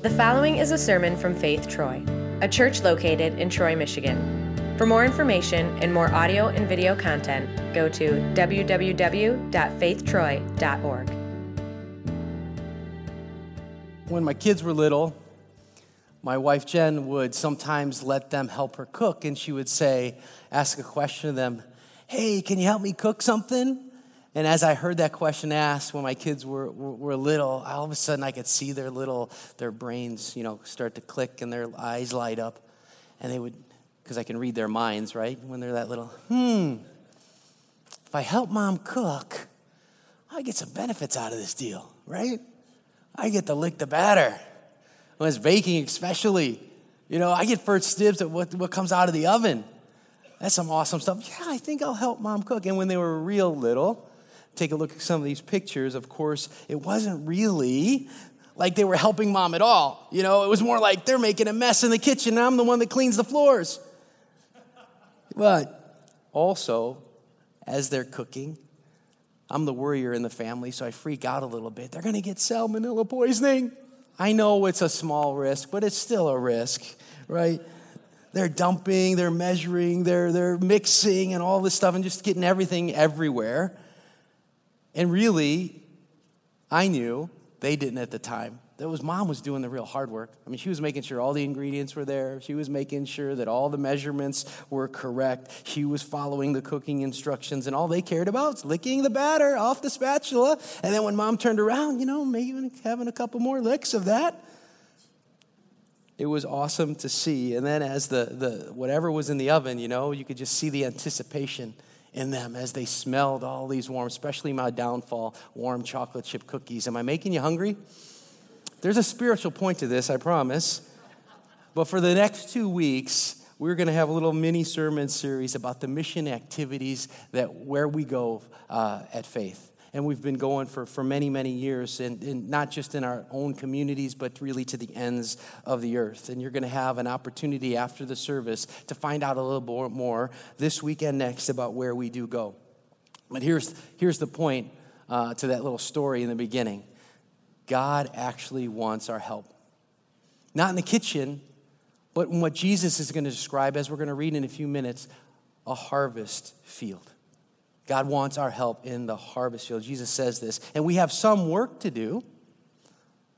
The following is a sermon from Faith Troy, a church located in Troy, Michigan. For more information and more audio and video content, go to www.faithtroy.org. When my kids were little, my wife Jen would sometimes let them help her cook, and she would say, ask a question of them, Hey, can you help me cook something? And as I heard that question asked when my kids were, were, were, little, all of a sudden I could see their little, their brains, you know, start to click and their eyes light up. And they would, because I can read their minds, right? When they're that little, hmm, if I help mom cook, I get some benefits out of this deal, right? I get to lick the batter. When it's baking, especially, you know, I get first dibs at what, what comes out of the oven. That's some awesome stuff. Yeah, I think I'll help mom cook. And when they were real little, take a look at some of these pictures, of course, it wasn't really like they were helping mom at all. You know, it was more like they're making a mess in the kitchen and I'm the one that cleans the floors. But also, as they're cooking, I'm the worrier in the family, so I freak out a little bit. They're gonna get salmonella poisoning. I know it's a small risk, but it's still a risk, right? They're dumping, they're measuring, they're, they're mixing, and all this stuff, and just getting everything everywhere. And really, I knew, they didn't at the time. That was mom was doing the real hard work. I mean, she was making sure all the ingredients were there. She was making sure that all the measurements were correct. She was following the cooking instructions, and all they cared about was licking the batter off the spatula. And then when mom turned around, you know, maybe having a couple more licks of that. It was awesome to see. And then as the, the whatever was in the oven, you know, you could just see the anticipation in them as they smelled all these warm, especially my downfall, warm chocolate chip cookies. Am I making you hungry? There's a spiritual point to this, I promise. But for the next two weeks, we're going to have a little mini sermon series about the mission activities that where we go uh, at faith and we've been going for, for many, many years, and, and, not just in our own communities, but really to the ends of the earth. And you're going to have an opportunity after the service to find out a little bit more this weekend next about where we do go. But here's, here's the point uh, to that little story in the beginning God actually wants our help. Not in the kitchen, but in what Jesus is going to describe, as we're going to read in a few minutes, a harvest field. God wants our help in the harvest field. Jesus says this. And we have some work to do.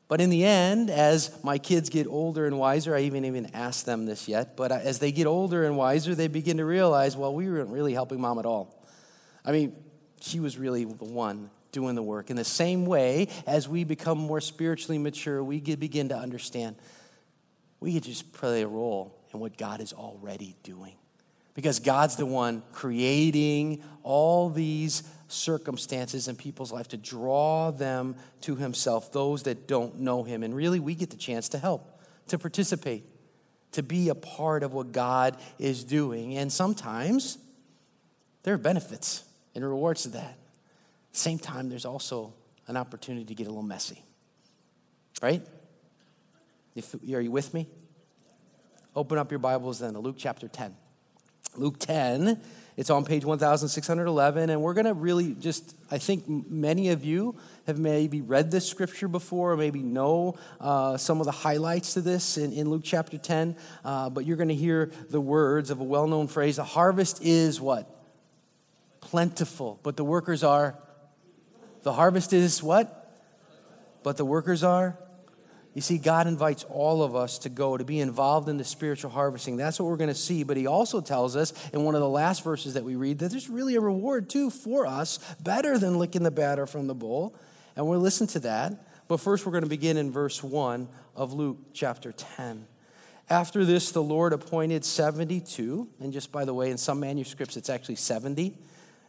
But in the end, as my kids get older and wiser, I even even asked them this yet, but as they get older and wiser, they begin to realize, well, we weren't really helping mom at all. I mean, she was really the one doing the work. In the same way, as we become more spiritually mature, we begin to understand we could just play a role in what God is already doing because God's the one creating all these circumstances in people's life to draw them to Himself, those that don't know Him. And really, we get the chance to help, to participate, to be a part of what God is doing. And sometimes there are benefits and rewards to that. Same time, there's also an opportunity to get a little messy. Right? If, are you with me? Open up your Bibles then to Luke chapter 10. Luke 10. It's on page 1611, and we're going to really just, I think many of you have maybe read this scripture before, or maybe know uh, some of the highlights to this in, in Luke chapter 10, uh, but you're going to hear the words of a well known phrase the harvest is what? Plentiful, but the workers are. The harvest is what? But the workers are you see, God invites all of us to go, to be involved in the spiritual harvesting. That's what we're going to see. But He also tells us in one of the last verses that we read that there's really a reward, too, for us, better than licking the batter from the bowl. And we'll listen to that. But first, we're going to begin in verse 1 of Luke chapter 10. After this, the Lord appointed 72. And just by the way, in some manuscripts, it's actually 70.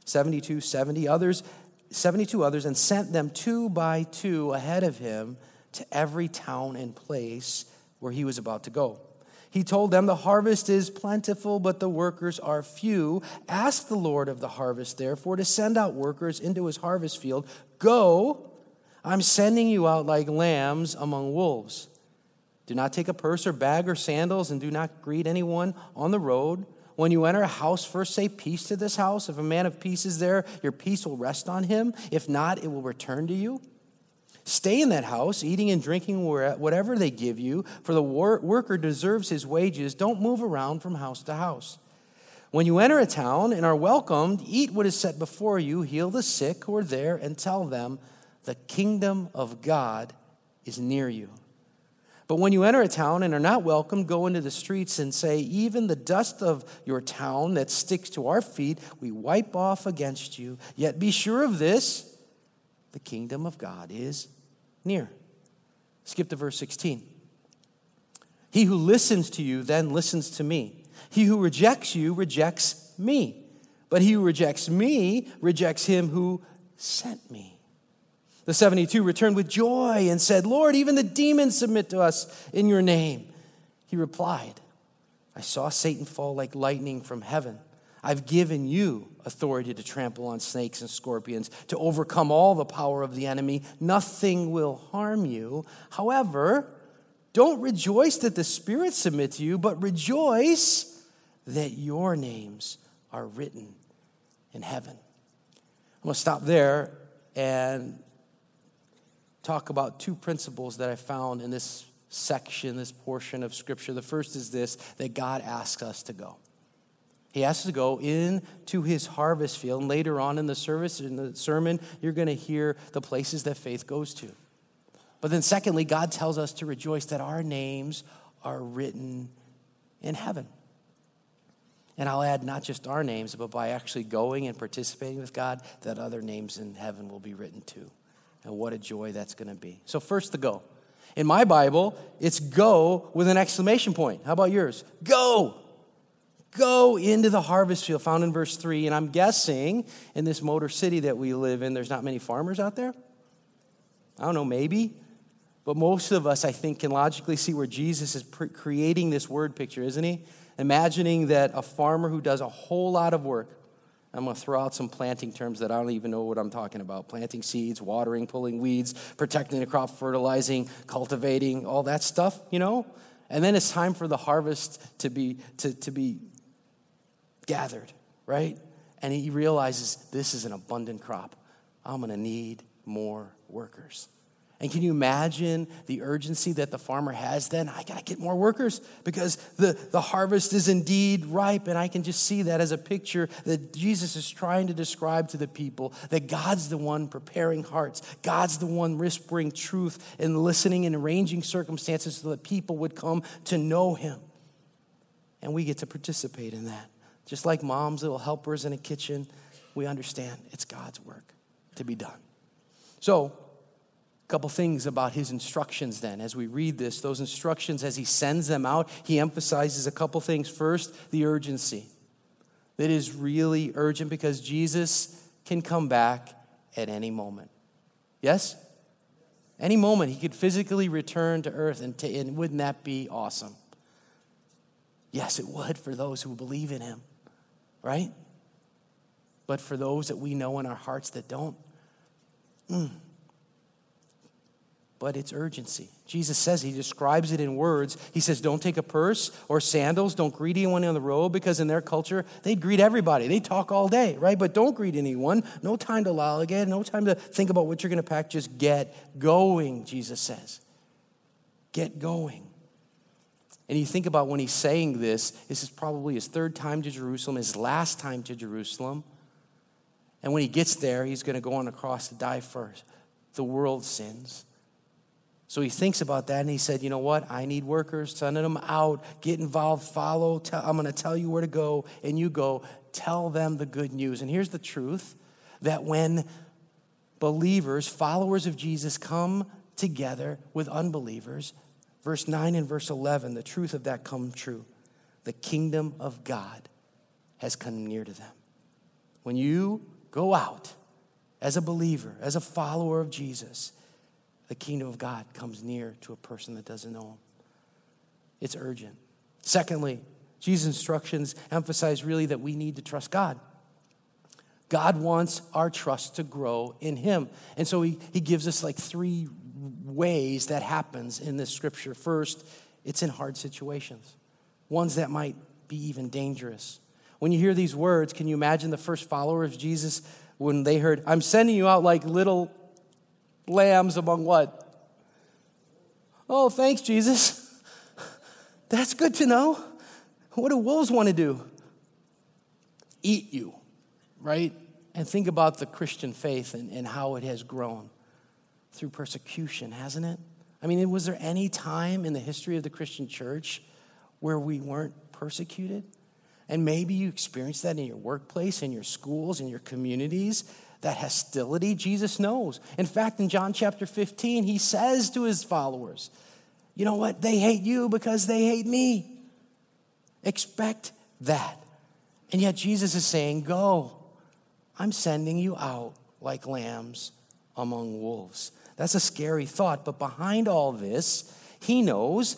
72, 70 others, 72 others, and sent them two by two ahead of him to every town and place where he was about to go. He told them, The harvest is plentiful, but the workers are few. Ask the Lord of the harvest, therefore, to send out workers into his harvest field. Go, I'm sending you out like lambs among wolves. Do not take a purse or bag or sandals, and do not greet anyone on the road. When you enter a house, first say peace to this house. If a man of peace is there, your peace will rest on him. If not, it will return to you. Stay in that house, eating and drinking whatever they give you, for the worker deserves his wages. Don't move around from house to house. When you enter a town and are welcomed, eat what is set before you, heal the sick who are there, and tell them, The kingdom of God is near you. But when you enter a town and are not welcomed, go into the streets and say, Even the dust of your town that sticks to our feet, we wipe off against you. Yet be sure of this the kingdom of God is near. Skip to verse 16. He who listens to you then listens to me. He who rejects you rejects me. But he who rejects me rejects him who sent me. The 72 returned with joy and said, Lord, even the demons submit to us in your name. He replied, I saw Satan fall like lightning from heaven. I've given you authority to trample on snakes and scorpions, to overcome all the power of the enemy. Nothing will harm you. However, don't rejoice that the spirits submit to you, but rejoice that your names are written in heaven. I'm going to stop there and talk about two principles that I found in this section, this portion of Scripture. The first is this that God asks us to go. He us to go into his harvest field. And later on in the service, in the sermon, you're going to hear the places that faith goes to. But then, secondly, God tells us to rejoice that our names are written in heaven. And I'll add not just our names, but by actually going and participating with God, that other names in heaven will be written too. And what a joy that's going to be. So, first, the go. In my Bible, it's go with an exclamation point. How about yours? Go! Go into the harvest field, found in verse 3. And I'm guessing in this motor city that we live in, there's not many farmers out there. I don't know, maybe. But most of us, I think, can logically see where Jesus is creating this word picture, isn't he? imagining that a farmer who does a whole lot of work, I'm going to throw out some planting terms that I don't even know what I'm talking about planting seeds, watering, pulling weeds, protecting the crop, fertilizing, cultivating, all that stuff, you know? And then it's time for the harvest to be, to, to be gathered, right? And he realizes this is an abundant crop. I'm going to need more workers. And can you imagine the urgency that the farmer has then? I got to get more workers because the, the harvest is indeed ripe. And I can just see that as a picture that Jesus is trying to describe to the people that God's the one preparing hearts, God's the one whispering truth and listening and arranging circumstances so that people would come to know Him. And we get to participate in that. Just like moms, little helpers in a kitchen, we understand it's God's work to be done. So, a couple things about his instructions then. As we read this those instructions as he sends them out he emphasizes a couple things. First the urgency. That is really urgent because jesus can come back at any moment. Yes? Any moment he could physically return to earth and, and wouldn't that be awesome? Yes it would for those who believe in him right but for those that we know in our hearts that don't mm, but it's urgency. Jesus says, He describes it in words. He says, Don't take a purse or sandals. Don't greet anyone on the road because in their culture, they'd greet everybody. They talk all day, right? But don't greet anyone. No time to lollygag, no time to think about what you're going to pack. Just get going, Jesus says. Get going. And you think about when he's saying this, this is probably his third time to Jerusalem, his last time to Jerusalem. And when he gets there, he's going to go on the cross to die for the world's sins. So he thinks about that and he said, You know what? I need workers, Send them out, get involved, follow. Tell, I'm going to tell you where to go, and you go. Tell them the good news. And here's the truth that when believers, followers of Jesus, come together with unbelievers, verse 9 and verse 11, the truth of that come true. The kingdom of God has come near to them. When you go out as a believer, as a follower of Jesus, the kingdom of God comes near to a person that doesn't know him. It's urgent. Secondly, Jesus' instructions emphasize really that we need to trust God. God wants our trust to grow in Him. And so He, he gives us like three ways that happens in this scripture. First, it's in hard situations, ones that might be even dangerous. When you hear these words, can you imagine the first followers of Jesus when they heard, I'm sending you out like little Lambs among what? Oh, thanks, Jesus. That's good to know. What do wolves want to do? Eat you, right? And think about the Christian faith and, and how it has grown through persecution, hasn't it? I mean, was there any time in the history of the Christian church where we weren't persecuted? And maybe you experienced that in your workplace, in your schools, in your communities. That hostility, Jesus knows. In fact, in John chapter 15, he says to his followers, You know what? They hate you because they hate me. Expect that. And yet, Jesus is saying, Go. I'm sending you out like lambs among wolves. That's a scary thought, but behind all this, he knows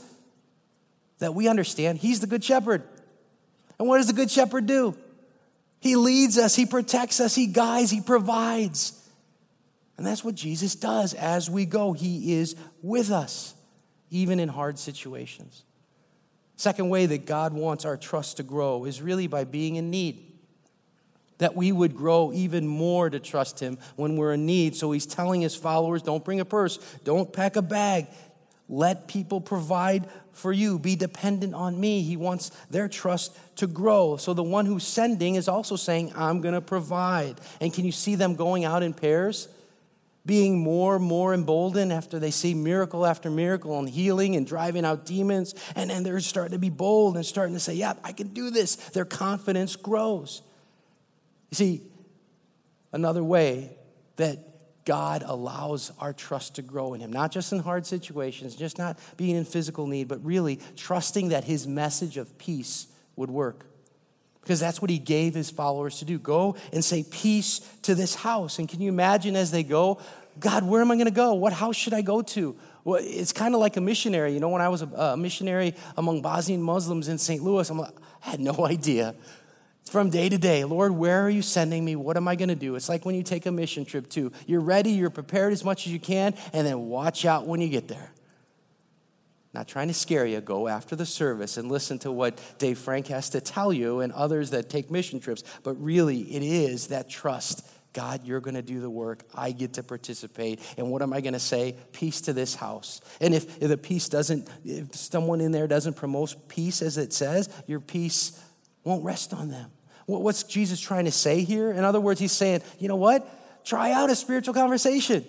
that we understand he's the good shepherd. And what does the good shepherd do? He leads us, he protects us, he guides, he provides. And that's what Jesus does as we go. He is with us, even in hard situations. Second way that God wants our trust to grow is really by being in need that we would grow even more to trust him when we're in need. So he's telling his followers don't bring a purse, don't pack a bag. Let people provide for you. Be dependent on me. He wants their trust to grow. So the one who's sending is also saying, I'm going to provide. And can you see them going out in pairs? Being more and more emboldened after they see miracle after miracle and healing and driving out demons. And then they're starting to be bold and starting to say, Yeah, I can do this. Their confidence grows. You see, another way that God allows our trust to grow in Him, not just in hard situations, just not being in physical need, but really trusting that His message of peace would work. Because that's what He gave His followers to do go and say peace to this house. And can you imagine as they go, God, where am I going to go? What house should I go to? Well, it's kind of like a missionary. You know, when I was a, missionary among Bosnian Muslims in St. Louis, I'm like, I had no idea from day to day. Lord, where are you sending me? What am I going to do? It's like when you take a mission trip, too. You're ready, you're prepared as much as you can, and then watch out when you get there. Not trying to scare you, go after the service and listen to what Dave Frank has to tell you and others that take mission trips. But really, it is that trust. God, you're going to do the work. I get to participate. And what am I going to say? Peace to this house. And if, if the peace doesn't, if someone in there doesn't promote peace as it says, your peace won't rest on them. What's Jesus trying to say here? In other words, he's saying, you know what? Try out a spiritual conversation.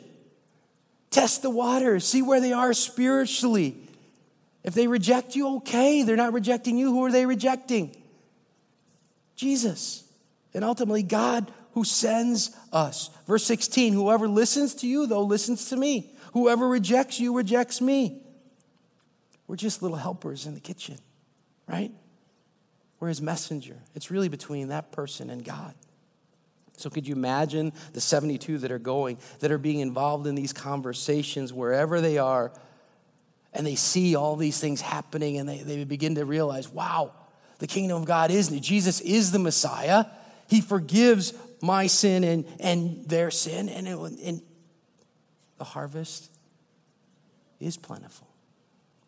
Test the waters, see where they are spiritually. If they reject you, okay, they're not rejecting you. Who are they rejecting? Jesus. And ultimately, God who sends us. Verse 16 Whoever listens to you, though, listens to me. Whoever rejects you, rejects me. We're just little helpers in the kitchen, right? We're his messenger. It's really between that person and God. So, could you imagine the 72 that are going, that are being involved in these conversations wherever they are, and they see all these things happening and they, they begin to realize, wow, the kingdom of God is, Jesus is the Messiah. He forgives my sin and, and their sin, and, it, and the harvest is plentiful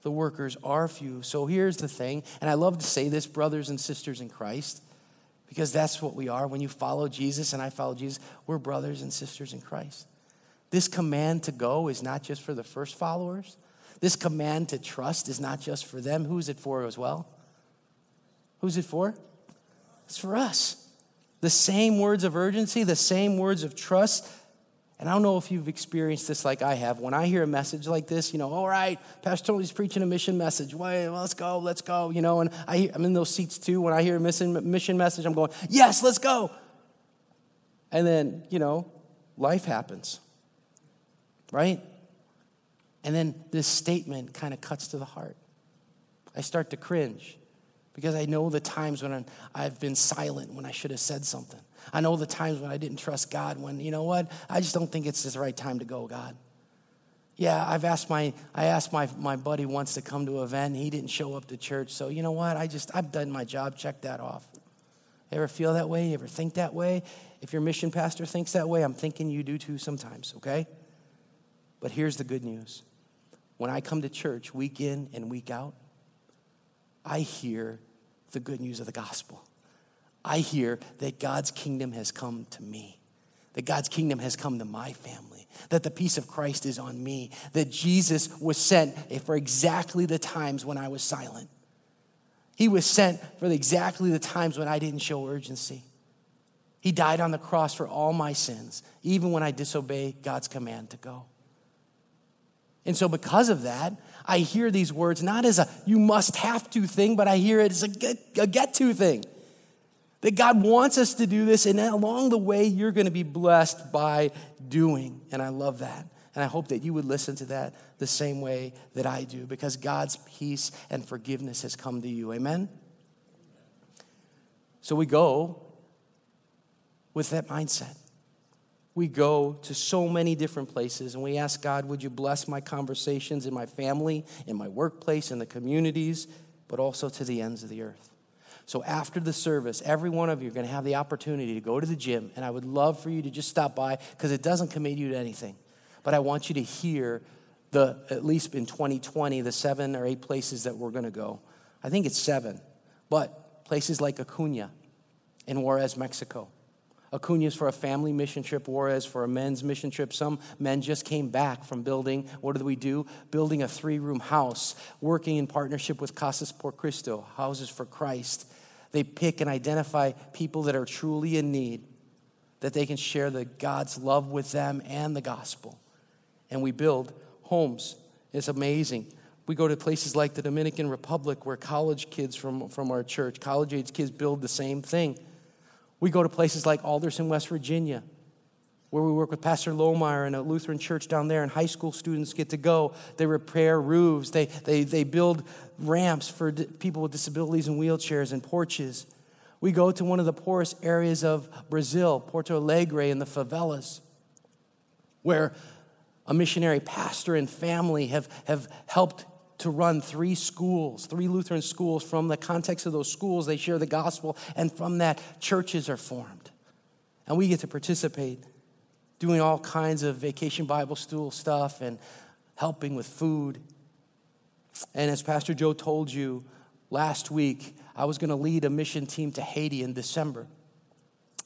the workers are few. So here's the thing, and I love to say this, brothers and sisters in Christ, because that's what we are. When you follow Jesus and I follow Jesus, we're brothers and sisters in Christ. This command to go is not just for the first followers. This command to trust is not just for them. Who's it for as well? Who's it for? It's for us. The same words of urgency, the same words of trust and I don't know if you've experienced this like I have. When I hear a message like this, you know, all right, Pastor Tony's preaching a mission message. Well, let's go, let's go, you know, and I, hear, I'm in those seats too. When I hear a mission, mission message, I'm going, yes, let's go. And then, you know, life happens, right? And then this statement kind of cuts to the heart. I start to cringe because I know the times when I've been silent when I should have said something. I know the times when I didn't trust God, when, you know what, I just don't think it's the right time to go, God. Yeah, I've asked my, I asked my, my buddy once to come to an event. He didn't show up to church. So, you know what? I just, I've done my job. Check that off. Ever feel that way? You ever think that way? If your mission pastor thinks that way, I'm thinking you do too sometimes, okay? But here's the good news. When I come to church week in and week out, I hear the good news of the gospel. I hear that God's kingdom has come to me, that God's kingdom has come to my family, that the peace of Christ is on me, that Jesus was sent for exactly the times when I was silent. He was sent for exactly the times when I didn't show urgency. He died on the cross for all my sins, even when I disobey God's command to go. And so, because of that, I hear these words not as a you must have to thing, but I hear it as a get, a get to thing. That God wants us to do this, and along the way, you're going to be blessed by doing. And I love that. And I hope that you would listen to that the same way that I do, because God's peace and forgiveness has come to you. Amen? So we go with that mindset. We go to so many different places and we ask God, would you bless my conversations in my family, in my workplace, in the communities, but also to the ends of the earth. So after the service, every one of you are going to have the opportunity to go to the gym, and I would love for you to just stop by because it doesn't commit you to anything. But I want you to hear the, at least in 2020, the seven or eight places that we're going to go. I think it's seven, but places like Acuna in Juarez, Mexico. Acuna is for a family mission trip, Juarez for a men's mission trip. Some men just came back from building, what did we do? Building a three room house, working in partnership with Casas por Cristo, Houses for Christ. They pick and identify people that are truly in need, that they can share the God's love with them and the gospel. And we build homes. It's amazing. We go to places like the Dominican Republic where college kids from, from our church, college age kids, build the same thing. We go to places like Alderson, West Virginia, where we work with Pastor Lohmeyer and a Lutheran church down there, and high school students get to go. They repair roofs, they, they, they build ramps for people with disabilities and wheelchairs and porches. We go to one of the poorest areas of Brazil, Porto Alegre, in the favelas, where a missionary pastor and family have, have helped to run three schools, three Lutheran schools. From the context of those schools, they share the gospel, and from that, churches are formed. And we get to participate, doing all kinds of vacation Bible school stuff and helping with food. And as Pastor Joe told you last week, I was going to lead a mission team to Haiti in December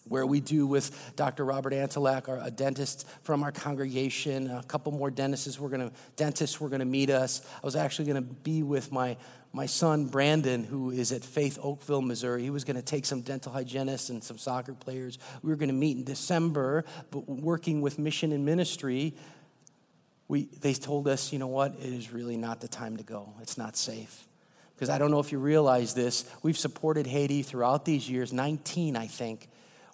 where we do with Dr. Robert Antilak, our, a dentist from our congregation. A couple more dentists were going to dentists were to meet us. I was actually going to be with my my son Brandon, who is at Faith Oakville, Missouri. He was going to take some dental hygienists and some soccer players. We were going to meet in December, but working with mission and ministry. We, they told us, you know what, it is really not the time to go. It's not safe. Because I don't know if you realize this, we've supported Haiti throughout these years, 19, I think,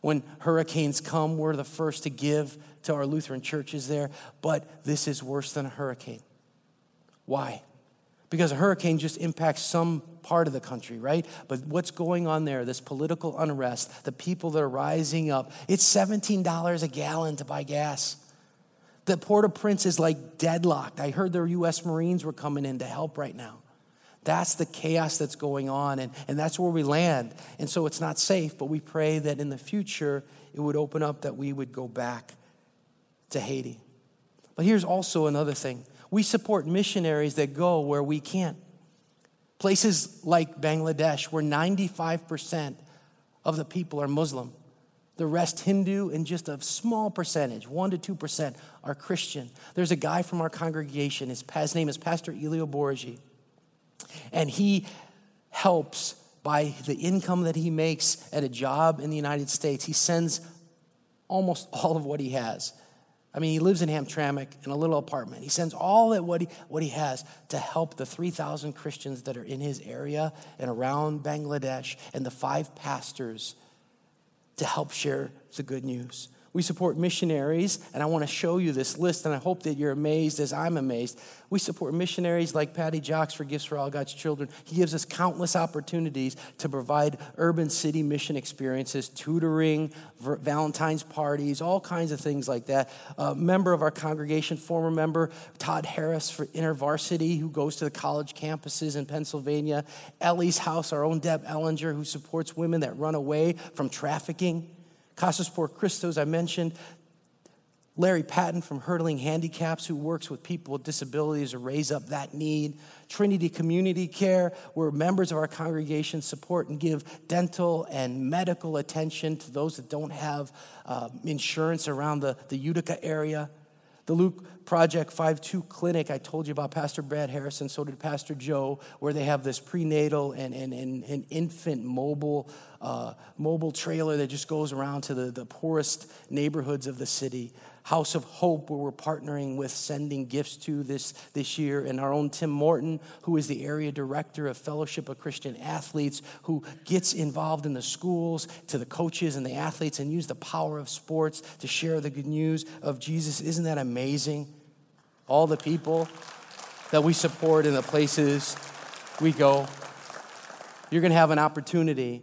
when hurricanes come, we're the first to give to our Lutheran churches there, but this is worse than a hurricane. Why? Because a hurricane just impacts some part of the country, right? But what's going on there, this political unrest, the people that are rising up, it's $17 a gallon to buy gas. The Port au Prince is like deadlocked. I heard their U.S. Marines were coming in to help right now. That's the chaos that's going on, and, and that's where we land. And so it's not safe, but we pray that in the future it would open up that we would go back to Haiti. But here's also another thing we support missionaries that go where we can't. Places like Bangladesh, where 95% of the people are Muslim, the rest Hindu, and just a small percentage, 1% to 2%, are Christian. There's a guy from our congregation, his, his name is Pastor Elio Borgi. And he helps by the income that he makes at a job in the United States. He sends almost all of what he has. I mean, he lives in Hamtramck in a little apartment. He sends all that what he, what he has to help the 3,000 Christians that are in his area and around Bangladesh and the five pastors to help share the good news. We support missionaries, and I want to show you this list, and I hope that you're amazed as I'm amazed. We support missionaries like Patty Jocks for Gifts for All God's Children. He gives us countless opportunities to provide urban city mission experiences, tutoring, Valentine's parties, all kinds of things like that. A member of our congregation, former member Todd Harris for InterVarsity, who goes to the college campuses in Pennsylvania. Ellie's House, our own Deb Ellinger, who supports women that run away from trafficking. Casas por Cristo, as I mentioned, Larry Patton from Hurdling Handicaps, who works with people with disabilities to raise up that need. Trinity Community Care, where members of our congregation support and give dental and medical attention to those that don't have uh, insurance around the, the Utica area. The Luke Project 52 clinic, I told you about Pastor Brad Harrison, so did Pastor Joe, where they have this prenatal and, and, and, and infant mobile, uh, mobile trailer that just goes around to the, the poorest neighborhoods of the city. House of Hope, where we're partnering with sending gifts to this, this year, and our own Tim Morton, who is the area director of Fellowship of Christian Athletes, who gets involved in the schools, to the coaches and the athletes, and use the power of sports to share the good news of Jesus. Isn't that amazing? All the people that we support in the places we go. You're going to have an opportunity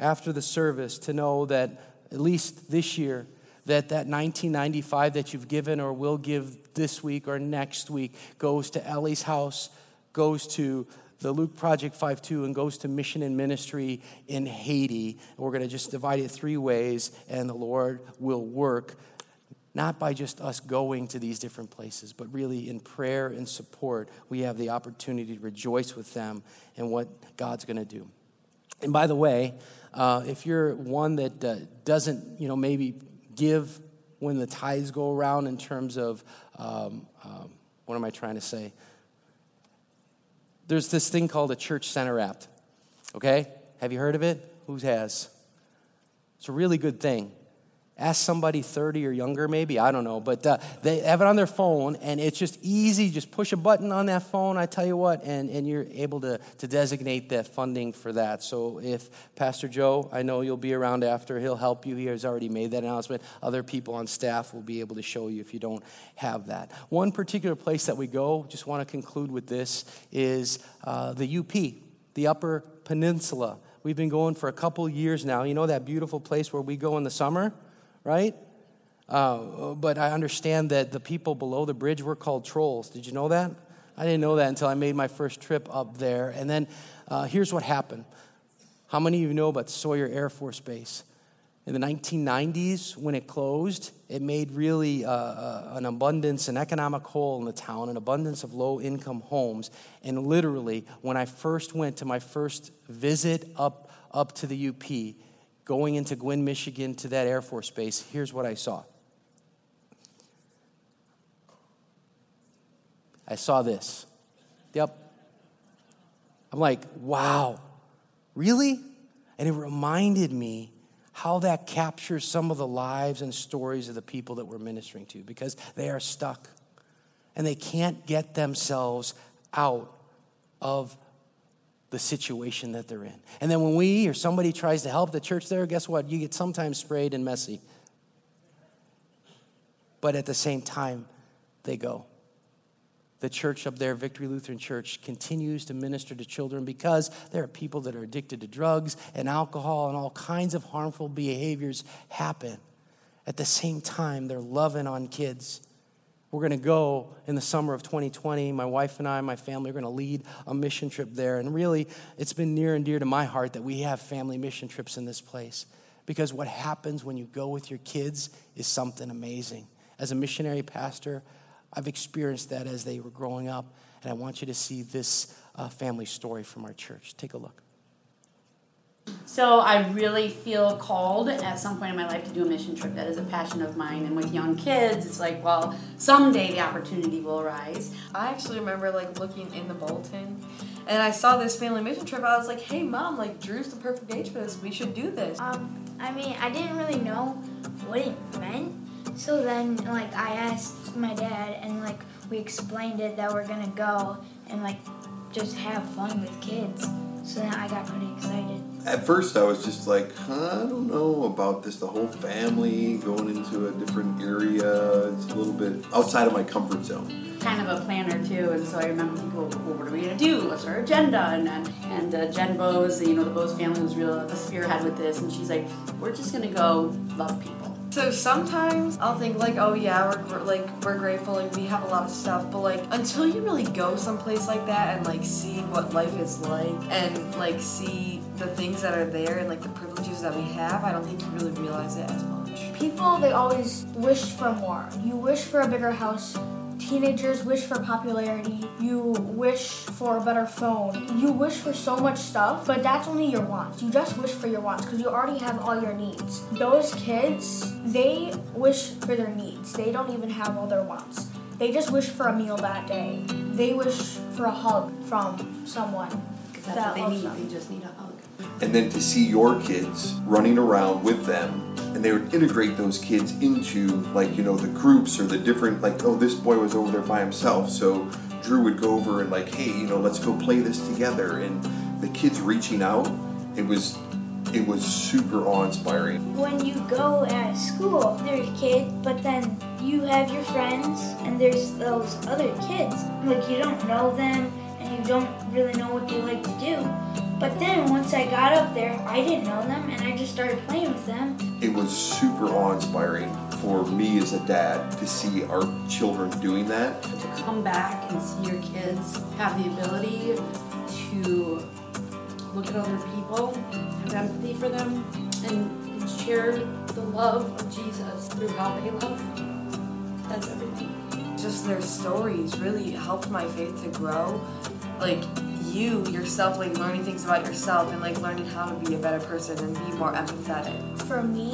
after the service to know that at least this year, that that 1995 that you've given or will give this week or next week goes to Ellie's house, goes to the Luke Project 52 and goes to mission and ministry in Haiti. We're going to just divide it three ways, and the Lord will work, not by just us going to these different places, but really in prayer and support. We have the opportunity to rejoice with them and what God's going to do. And by the way, uh, if you're one that uh, doesn't, you know, maybe give when the tithes go around in terms of, um, um, what am I trying to say? There's this thing called a church center app. Okay? Have you heard of it? Who has? It's a really good thing. Ask somebody 30 or younger, maybe, I don't know, but uh, they have it on their phone and it's just easy. Just push a button on that phone, I tell you what, and, and you're able to, to designate that funding for that. So if Pastor Joe, I know you'll be around after, he'll help you. He has already made that announcement. Other people on staff will be able to show you if you don't have that. One particular place that we go, just want to conclude with this, is uh, the UP, the Upper Peninsula. We've been going for a couple years now. You know that beautiful place where we go in the summer? Right? Uh, but I understand that the people below the bridge were called trolls. Did you know that? I didn't know that until I made my first trip up there. And then uh, here's what happened. How many of you know about Sawyer Air Force Base? In the 1990s, when it closed, it made really uh, uh, an abundance, an economic hole in the town, an abundance of low income homes. And literally, when I first went to my first visit up, up to the UP, going into Gwinn, Michigan to that Air Force Base, here's what I saw. I saw this. Yep. I'm like, wow, really? And it reminded me how that captures some of the lives and stories of the people that we're ministering to because they are stuck and they can't get themselves out of the situation that they're in. And then when we or somebody tries to help the church there, guess what? You get sometimes sprayed and messy. But at the same time, they go. The church up there, Victory Lutheran Church, continues to minister to children because there are people that are addicted to drugs and alcohol and all kinds of harmful behaviors happen. At the same time, they're loving on kids we're going to go in the summer of 2020. My wife and I, my family, are going to lead a mission trip there. And really, it's been near and dear to my heart that we have family mission trips in this place. Because what happens when you go with your kids is something amazing. As a missionary pastor, I've experienced that as they were growing up. And I want you to see this uh, family story from our church. Take a look. So I really feel called at some point in my life to do a mission trip. That is a passion of mine. And with young kids, it's like, well, someday the opportunity will arise. I actually remember like looking in the bulletin and I saw this family mission trip. I was like, hey mom, like Drew's the perfect age for this. We should do this. Um, I mean, I didn't really know what it meant. So then, like, I asked my dad, and like, we explained it that we're gonna go and like just have fun with kids. So then I got pretty excited at first I was just like, huh, I don't know about this. The whole family going into a different area. It's a little bit outside of my comfort zone. Kind of a planner too, and so I remember people, well, what are we gonna do? What's our agenda? And and uh, Jen Bose, you know, the Bose family was real the spearhead with this, and she's like, we're just gonna go love people. So sometimes I'll think like, oh yeah, we're like we're grateful, like we have a lot of stuff, but like until you really go someplace like that and like see what life is like and like see the things that are there and like the privileges that we have, I don't think you really realize it as much. people they always wish for more. You wish for a bigger house. Teenagers wish for popularity. You wish for a better phone. You wish for so much stuff, but that's only your wants. You just wish for your wants because you already have all your needs. Those kids, they wish for their needs. They don't even have all their wants. They just wish for a meal that day. They wish for a hug from someone. Because that's that what they need. them. They just need a hug. And then to see your kids running around with them and they would integrate those kids into like you know the groups or the different like oh this boy was over there by himself so drew would go over and like hey you know let's go play this together and the kids reaching out it was it was super awe-inspiring when you go at school, there's kids, but then you have your friends, and there's those other kids. Like, you don't know them, and you don't really know what they like to do. But then once I got up there, I didn't know them, and I just started playing with them. it was super awe-inspiring for me as a dad to see our children doing that to come back and see your kids have the ability to look at other people, have empathy for them, and share the love of Jesus through how they love. That's everything. just their stories really helped my faith to grow. Like you yourself, like learning things about yourself and like learning how to be a better person and be more empathetic. For me,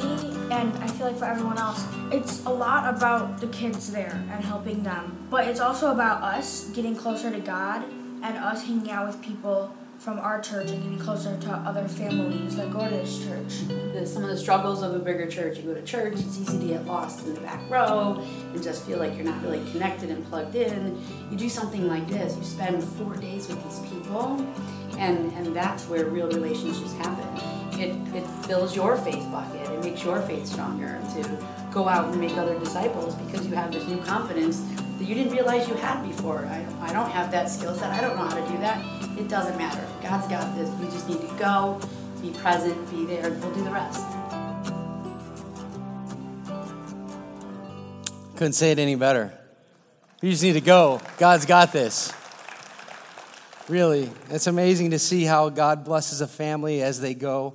and I feel like for everyone else, it's a lot about the kids there and helping them. But it's also about us getting closer to God and us hanging out with people from our church and getting closer to other families that go to this church. The, some of the struggles of a bigger church. You go to church, it's easy to get lost in the back row and just feel like you're not really connected and plugged in. You do something like this, you spend four days with these people, and, and that's where real relationships happen. It, it fills your faith bucket, it makes your faith stronger to go out and make other disciples because you have this new confidence that you didn't realize you had before. I, I don't have that skill set, I don't know how to do that. It doesn't matter. God's got this. We just need to go, be present, be there, and we'll do the rest. Couldn't say it any better. You just need to go. God's got this. Really, it's amazing to see how God blesses a family as they go.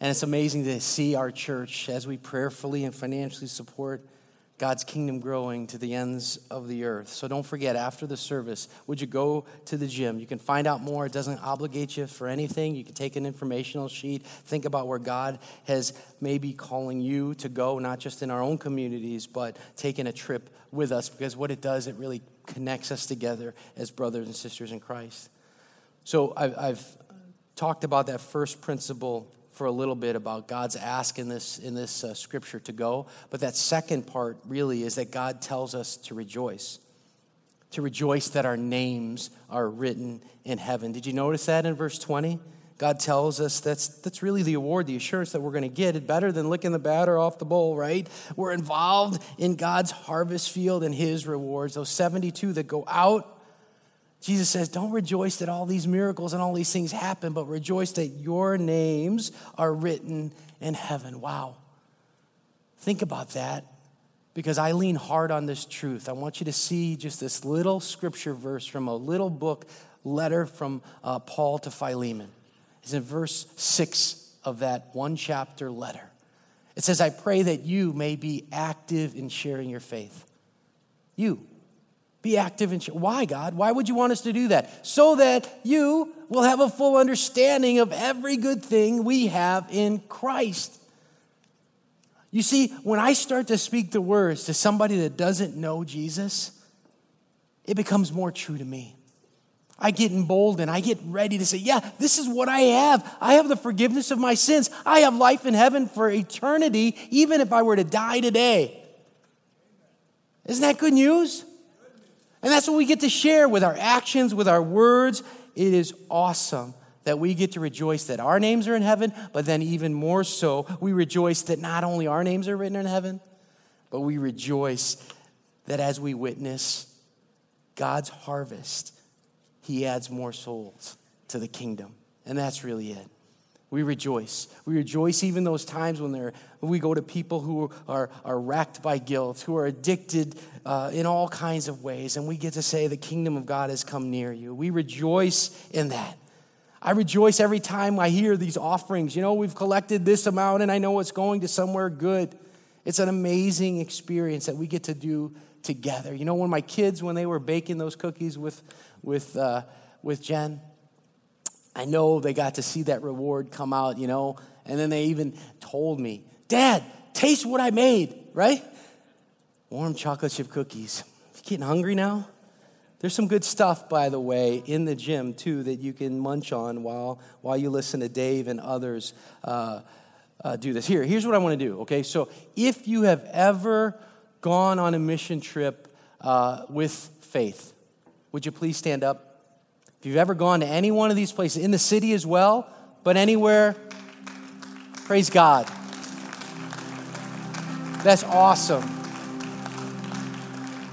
And it's amazing to see our church as we prayerfully and financially support God's kingdom growing to the ends of the earth. So don't forget, after the service, would you go to the gym? You can find out more. It doesn't obligate you for anything. You can take an informational sheet, think about where God has maybe calling you to go, not just in our own communities, but taking a trip with us, because what it does, it really connects us together as brothers and sisters in Christ. So I've, I've talked about that first principle for a little bit about God's ask in this in this uh, scripture to go, but that second part really is that God tells us to rejoice. To rejoice that our names are written in heaven. Did you notice that in verse 20? God tells us that's that's really the award, the assurance that we're going to get. It better than licking the batter off the bowl, right? We're involved in God's harvest field and his rewards. Those 72 that go out Jesus says, Don't rejoice that all these miracles and all these things happen, but rejoice that your names are written in heaven. Wow. Think about that because I lean hard on this truth. I want you to see just this little scripture verse from a little book, letter from uh, Paul to Philemon. It's in verse six of that one chapter letter. It says, I pray that you may be active in sharing your faith. You. Be active in church. Why, God? Why would you want us to do that? So that you will have a full understanding of every good thing we have in Christ. You see, when I start to speak the words to somebody that doesn't know Jesus, it becomes more true to me. I get emboldened. I get ready to say, Yeah, this is what I have. I have the forgiveness of my sins. I have life in heaven for eternity, even if I were to die today. Isn't that good news? And that's what we get to share with our actions, with our words. It is awesome that we get to rejoice that our names are in heaven, but then even more so, we rejoice that not only our names are written in heaven, but we rejoice that as we witness God's harvest, He adds more souls to the kingdom. And that's really it. We rejoice. We rejoice even those times when, we go to people who are, are racked by guilt, who are addicted uh, in all kinds of ways, and we get to say, The kingdom of God has come near you. We rejoice in that. I rejoice every time I hear these offerings. You know, we've collected this amount, and I know it's going to somewhere good. It's an amazing experience that we get to do together. You know, when my kids, when they were baking those cookies with, with, uh, with Jen, I know they got to see that reward come out, you know, and then they even told me, Dad, taste what I made, right? Warm chocolate chip cookies. You getting hungry now? There's some good stuff, by the way, in the gym too that you can munch on while while you listen to Dave and others uh, uh, do this. Here, here's what I want to do. Okay, so if you have ever gone on a mission trip uh, with faith, would you please stand up? If you've ever gone to any one of these places, in the city as well, but anywhere, praise God. That's awesome.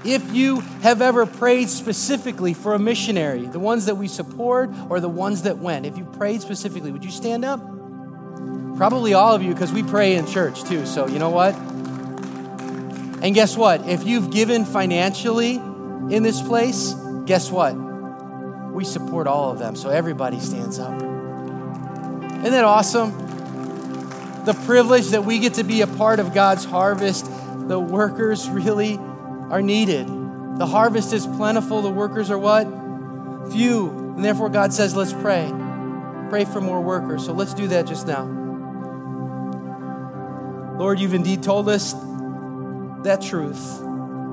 If you have ever prayed specifically for a missionary, the ones that we support or the ones that went, if you prayed specifically, would you stand up? Probably all of you, because we pray in church too. So, you know what? And guess what? If you've given financially in this place, guess what? We support all of them. So everybody stands up. Isn't that awesome? The privilege that we get to be a part of God's harvest. The workers really are needed. The harvest is plentiful. The workers are what? Few. And therefore, God says, let's pray. Pray for more workers. So let's do that just now. Lord, you've indeed told us that truth,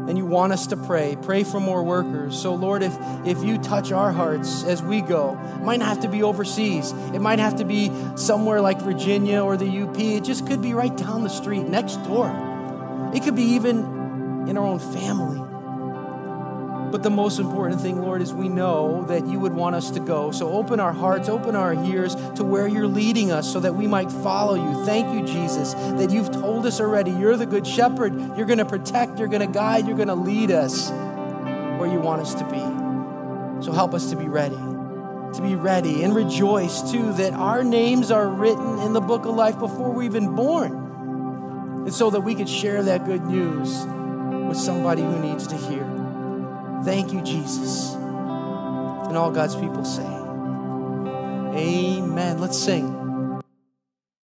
and you want us to pray. Pray for more workers. So, Lord, if, if you touch our hearts as we go, it might not have to be overseas, it might have to be somewhere like Virginia or the UP. It just could be right down the street, next door. It could be even in our own family. But the most important thing, Lord, is we know that you would want us to go. So open our hearts, open our ears to where you're leading us so that we might follow you. Thank you, Jesus, that you've told us already. You're the good shepherd. You're going to protect, you're going to guide, you're going to lead us where you want us to be. So help us to be ready. To be ready and rejoice too that our names are written in the book of life before we're even born. And so that we could share that good news with somebody who needs to hear. Thank you, Jesus. And all God's people say, Amen. Let's sing.